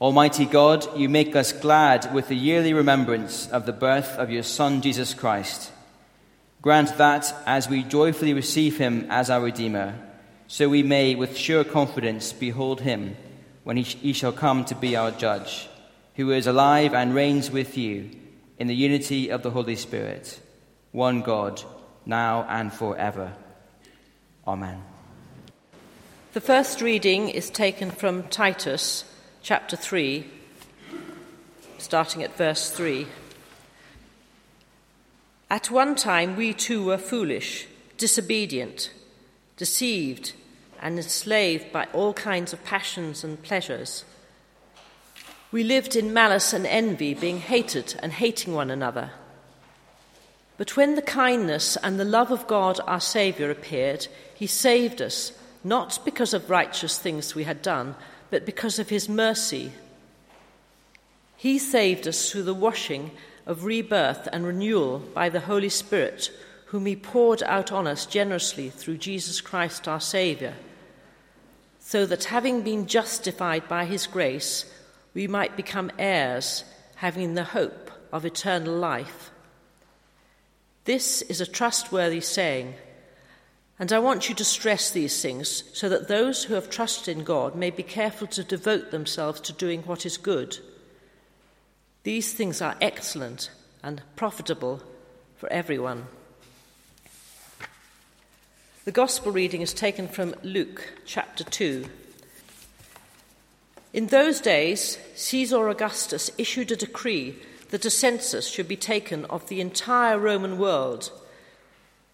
Almighty God, you make us glad with the yearly remembrance of the birth of your Son, Jesus Christ. Grant that, as we joyfully receive him as our Redeemer, so we may with sure confidence behold him when he, shall come to be our judge, who is alive and reigns with you in the unity of the Holy Spirit, one God, now and forever. Amen. The first reading is taken from Titus chapter 3, starting at verse 3. At one time, we too were foolish, disobedient, deceived, and enslaved by all kinds of passions and pleasures. We lived in malice and envy, being hated and hating one another. But when the kindness and the love of God our Saviour appeared, He saved us, not because of righteous things we had done, but because of His mercy. He saved us through the washing of rebirth and renewal by the Holy Spirit, whom He poured out on us generously through Jesus Christ our Saviour, so that having been justified by His grace, we might become heirs, having the hope of eternal life. This is a trustworthy saying, and I want you to stress these things so that those who have trusted in God may be careful to devote themselves to doing what is good. These things are excellent and profitable for everyone. The Gospel reading is taken from Luke chapter 2. In those days, Caesar Augustus issued a decree that a census should be taken of the entire Roman world.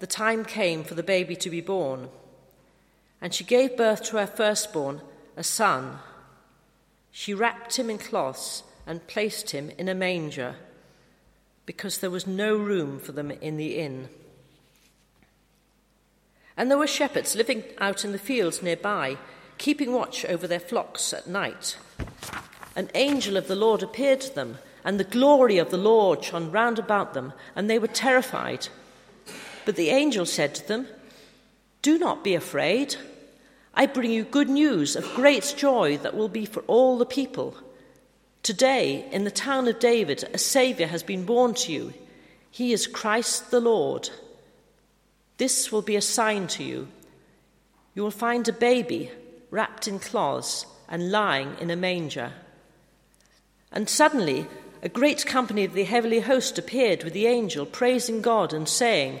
the time came for the baby to be born, and she gave birth to her firstborn, a son. She wrapped him in cloths and placed him in a manger, because there was no room for them in the inn. And there were shepherds living out in the fields nearby, keeping watch over their flocks at night an angel of the Lord appeared to them, and the glory of the Lord shone round about them, and they were terrified. But the angel said to them, Do not be afraid. I bring you good news of great joy that will be for all the people. Today, in the town of David, a Saviour has been born to you. He is Christ the Lord. This will be a sign to you. You will find a baby wrapped in cloths and lying in a manger. And suddenly, a great company of the heavenly host appeared with the angel, praising God and saying,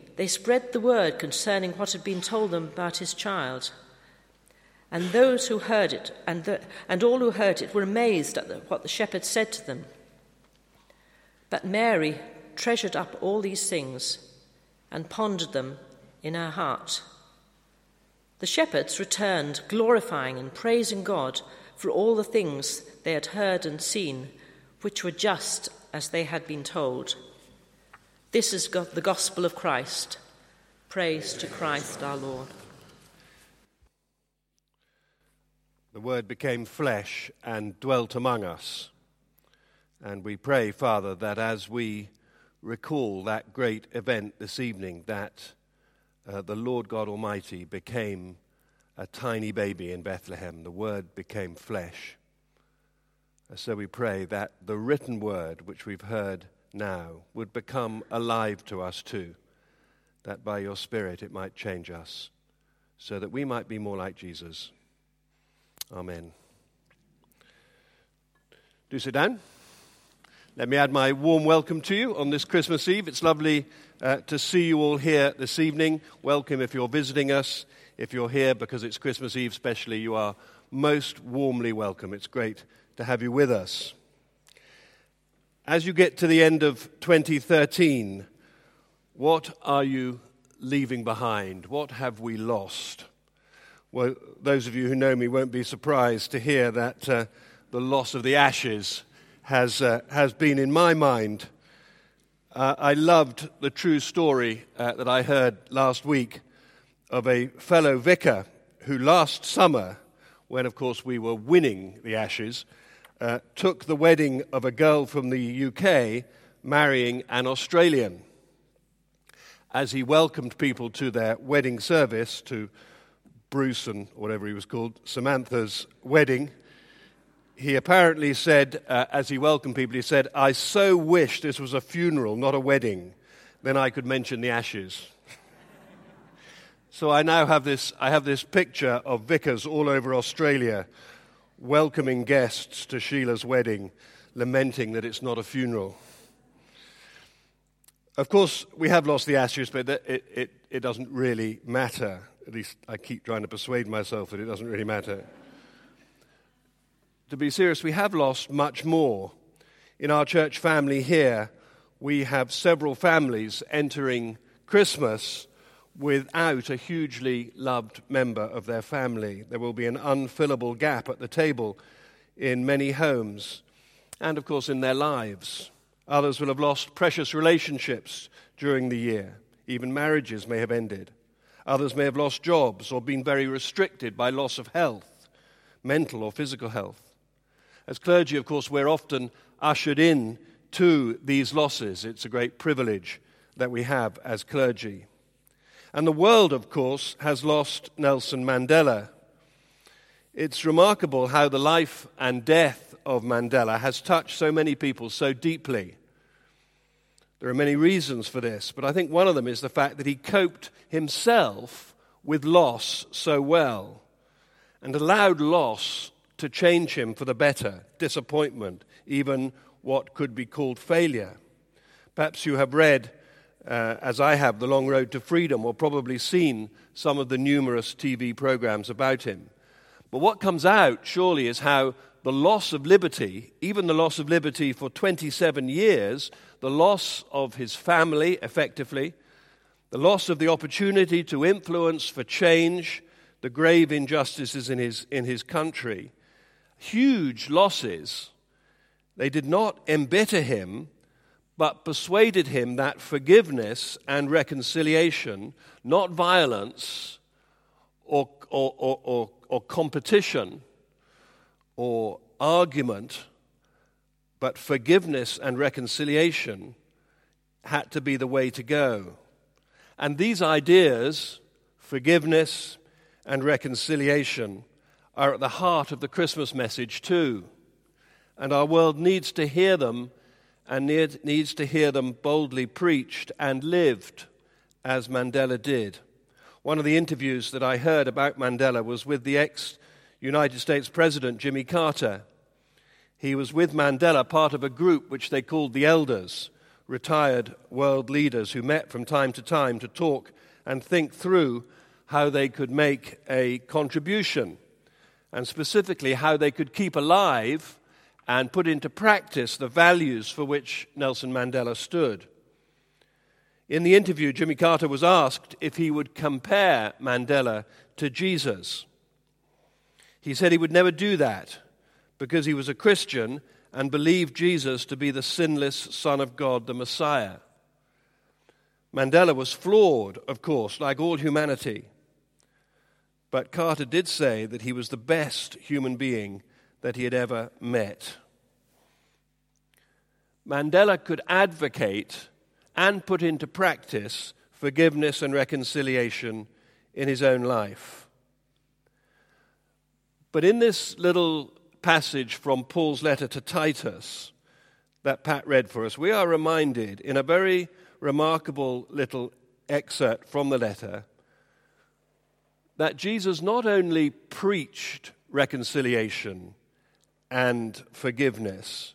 they spread the word concerning what had been told them about his child. And those who heard it, and, the, and all who heard it, were amazed at the, what the shepherds said to them. But Mary treasured up all these things and pondered them in her heart. The shepherds returned, glorifying and praising God for all the things they had heard and seen which were just as they had been told. This is the gospel of Christ. Praise to Christ our Lord. The Word became flesh and dwelt among us. And we pray, Father, that as we recall that great event this evening, that uh, the Lord God Almighty became a tiny baby in Bethlehem, the Word became flesh so we pray that the written word which we've heard now would become alive to us too, that by your Spirit it might change us, so that we might be more like Jesus. Amen. Do sit down. Let me add my warm welcome to you on this Christmas Eve. It's lovely uh, to see you all here this evening. Welcome if you're visiting us. If you're here because it's Christmas Eve, especially, you are most warmly welcome. It's great to have you with us. As you get to the end of 2013, what are you leaving behind? What have we lost? Well, those of you who know me won't be surprised to hear that uh, the loss of the ashes has, uh, has been in my mind. Uh, I loved the true story uh, that I heard last week of a fellow vicar who last summer, when of course we were winning the Ashes, uh, took the wedding of a girl from the UK marrying an Australian. As he welcomed people to their wedding service, to Bruce and whatever he was called, Samantha's wedding, he apparently said, uh, as he welcomed people, he said, I so wish this was a funeral, not a wedding. Then I could mention the ashes. so I now have this, I have this picture of vicars all over Australia welcoming guests to Sheila's wedding, lamenting that it's not a funeral. Of course, we have lost the ashes, but it, it, it doesn't really matter. At least I keep trying to persuade myself that it doesn't really matter to be serious, we have lost much more. In our church family here, we have several families entering Christmas without a hugely loved member of their family. There will be an unfillable gap at the table in many homes and, of course, in their lives. Others will have lost precious relationships during the year. Even marriages may have ended. Others may have lost jobs or been very restricted by loss of health, mental or physical health. As clergy, of course, we're often ushered in to these losses. It's a great privilege that we have as clergy. And the world, of course, has lost Nelson Mandela. It's remarkable how the life and death of Mandela has touched so many people so deeply. There are many reasons for this, but I think one of them is the fact that he coped himself with loss so well and allowed loss to change him for the better, disappointment, even what could be called failure. Perhaps you have read, uh, as I have, The Long Road to Freedom, or probably seen some of the numerous TV programs about him. But what comes out, surely, is how the loss of liberty, even the loss of liberty for 27 years, the loss of his family, effectively, the loss of the opportunity to influence for change, the grave injustices in his, in his country, huge losses, they did not embitter him, but persuaded him that forgiveness and reconciliation, not violence or, or, or, or, competition or argument, but forgiveness and reconciliation had to be the way to go. And these ideas, forgiveness and reconciliation, are at the heart of the Christmas message, too. And our world needs to hear them and needs to hear them boldly preached and lived as Mandela did. One of the interviews that I heard about Mandela was with the ex United States President Jimmy Carter. He was with Mandela, part of a group which they called the Elders, retired world leaders who met from time to time to talk and think through how they could make a contribution and specifically how they could keep alive and put into practice the values for which Nelson Mandela stood. In the interview, Jimmy Carter was asked if he would compare Mandela to Jesus. He said he would never do that because he was a Christian and believed Jesus to be the sinless Son of God, the Messiah. Mandela was flawed, of course, like all humanity. But Carter did say that he was the best human being that he had ever met. Mandela could advocate and put into practice forgiveness and reconciliation in his own life. But in this little passage from Paul's letter to Titus that Pat read for us, we are reminded in a very remarkable little excerpt from the letter that Jesus not only preached reconciliation and forgiveness,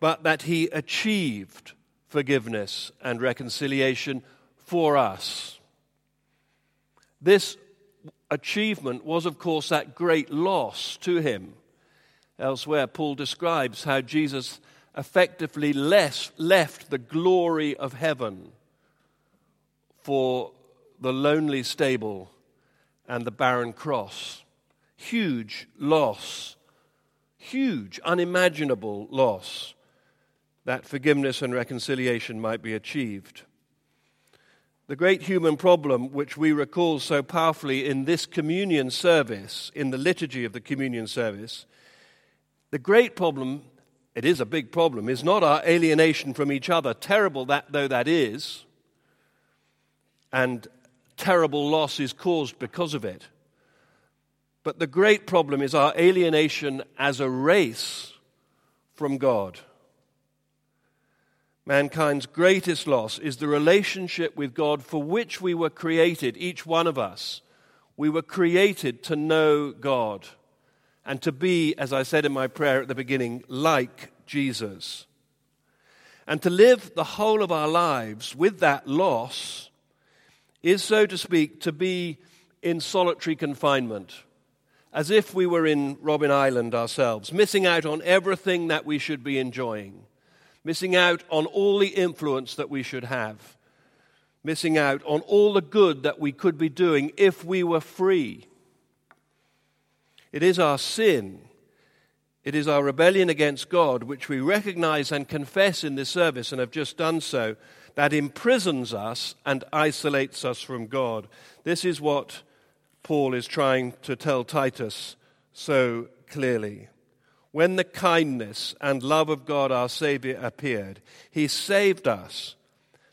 but that he achieved forgiveness and reconciliation for us. This achievement was, of course, that great loss to him. Elsewhere, Paul describes how Jesus effectively left, left the glory of heaven for the lonely stable and the barren cross. Huge loss, huge, unimaginable loss that forgiveness and reconciliation might be achieved. The great human problem, which we recall so powerfully in this communion service, in the liturgy of the communion service, the great problem, it is a big problem, is not our alienation from each other, terrible that though that is, and terrible loss is caused because of it. But the great problem is our alienation as a race from God. Mankind's greatest loss is the relationship with God for which we were created, each one of us. We were created to know God and to be, as I said in my prayer at the beginning, like Jesus. And to live the whole of our lives with that loss is, so to speak, to be in solitary confinement, as if we were in Robben Island ourselves, missing out on everything that we should be enjoying missing out on all the influence that we should have, missing out on all the good that we could be doing if we were free. It is our sin, it is our rebellion against God, which we recognize and confess in this service and have just done so, that imprisons us and isolates us from God. This is what Paul is trying to tell Titus so clearly. When the kindness and love of God our Savior appeared, He saved us,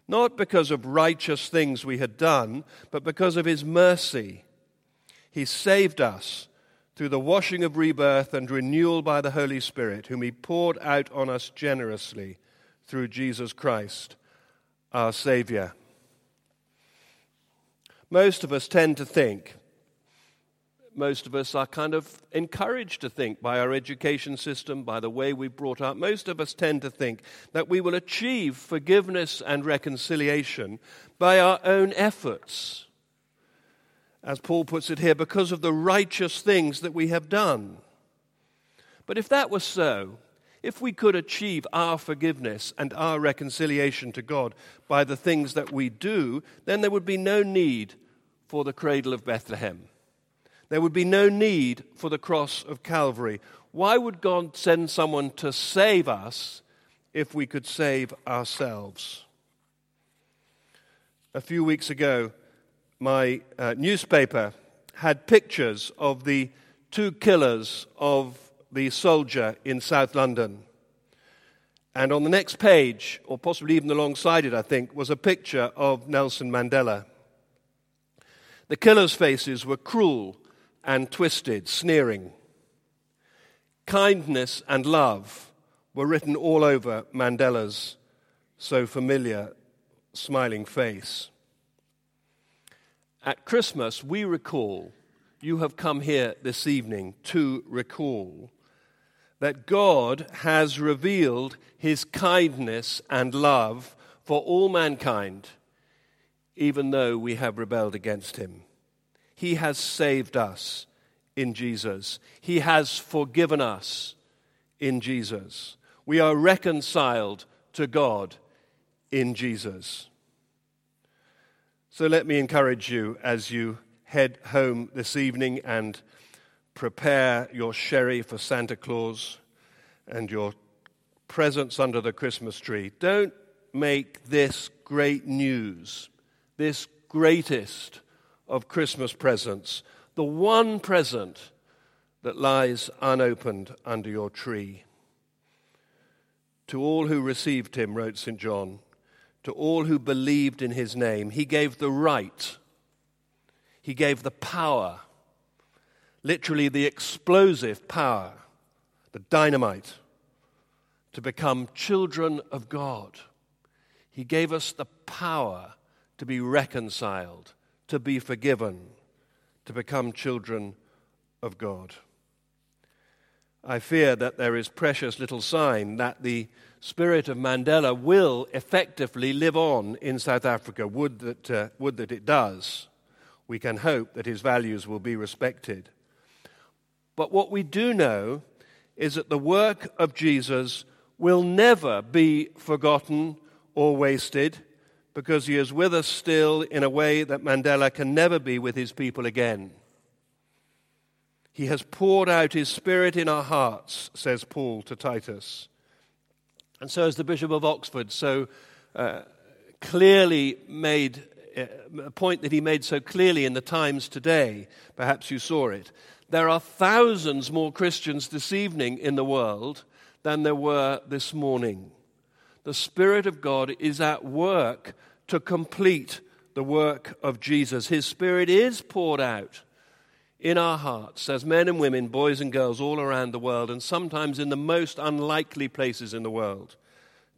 not because of righteous things we had done, but because of His mercy. He saved us through the washing of rebirth and renewal by the Holy Spirit, whom He poured out on us generously through Jesus Christ, our Savior. Most of us tend to think most of us are kind of encouraged to think by our education system, by the way we're brought up. Most of us tend to think that we will achieve forgiveness and reconciliation by our own efforts. As Paul puts it here, because of the righteous things that we have done. But if that was so, if we could achieve our forgiveness and our reconciliation to God by the things that we do, then there would be no need for the cradle of Bethlehem there would be no need for the cross of Calvary. Why would God send someone to save us if we could save ourselves? A few weeks ago, my uh, newspaper had pictures of the two killers of the soldier in South London. And on the next page, or possibly even alongside it, I think, was a picture of Nelson Mandela. The killers' faces were cruel and twisted, sneering. Kindness and love were written all over Mandela's so familiar smiling face. At Christmas, we recall, you have come here this evening to recall, that God has revealed his kindness and love for all mankind, even though we have rebelled against him. He has saved us in Jesus. He has forgiven us in Jesus. We are reconciled to God in Jesus. So let me encourage you as you head home this evening and prepare your sherry for Santa Claus and your presents under the Christmas tree. Don't make this great news, this greatest of Christmas presents, the one present that lies unopened under your tree. To all who received him, wrote St. John, to all who believed in his name, he gave the right, he gave the power, literally the explosive power, the dynamite, to become children of God. He gave us the power to be reconciled to be forgiven, to become children of God. I fear that there is precious little sign that the spirit of Mandela will effectively live on in South Africa. Would that, uh, would that it does. We can hope that his values will be respected. But what we do know is that the work of Jesus will never be forgotten or wasted because he is with us still in a way that Mandela can never be with his people again. He has poured out his spirit in our hearts, says Paul to Titus. And so, as the Bishop of Oxford so uh, clearly made, uh, a point that he made so clearly in the Times today, perhaps you saw it, there are thousands more Christians this evening in the world than there were this morning. The Spirit of God is at work to complete the work of Jesus. His Spirit is poured out in our hearts as men and women, boys and girls all around the world, and sometimes in the most unlikely places in the world,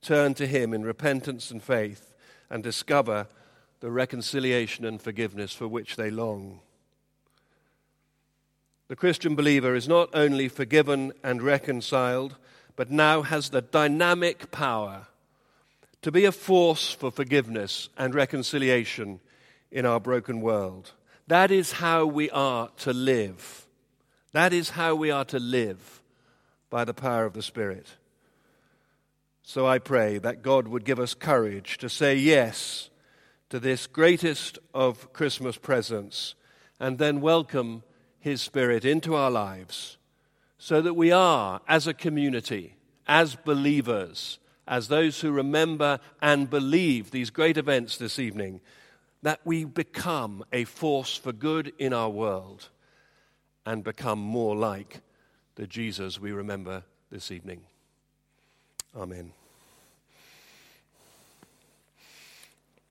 turn to Him in repentance and faith and discover the reconciliation and forgiveness for which they long. The Christian believer is not only forgiven and reconciled, but now has the dynamic power to be a force for forgiveness and reconciliation in our broken world. That is how we are to live. That is how we are to live by the power of the Spirit. So I pray that God would give us courage to say yes to this greatest of Christmas presents and then welcome His Spirit into our lives so that we are, as a community, as believers, as those who remember and believe these great events this evening, that we become a force for good in our world and become more like the Jesus we remember this evening. Amen.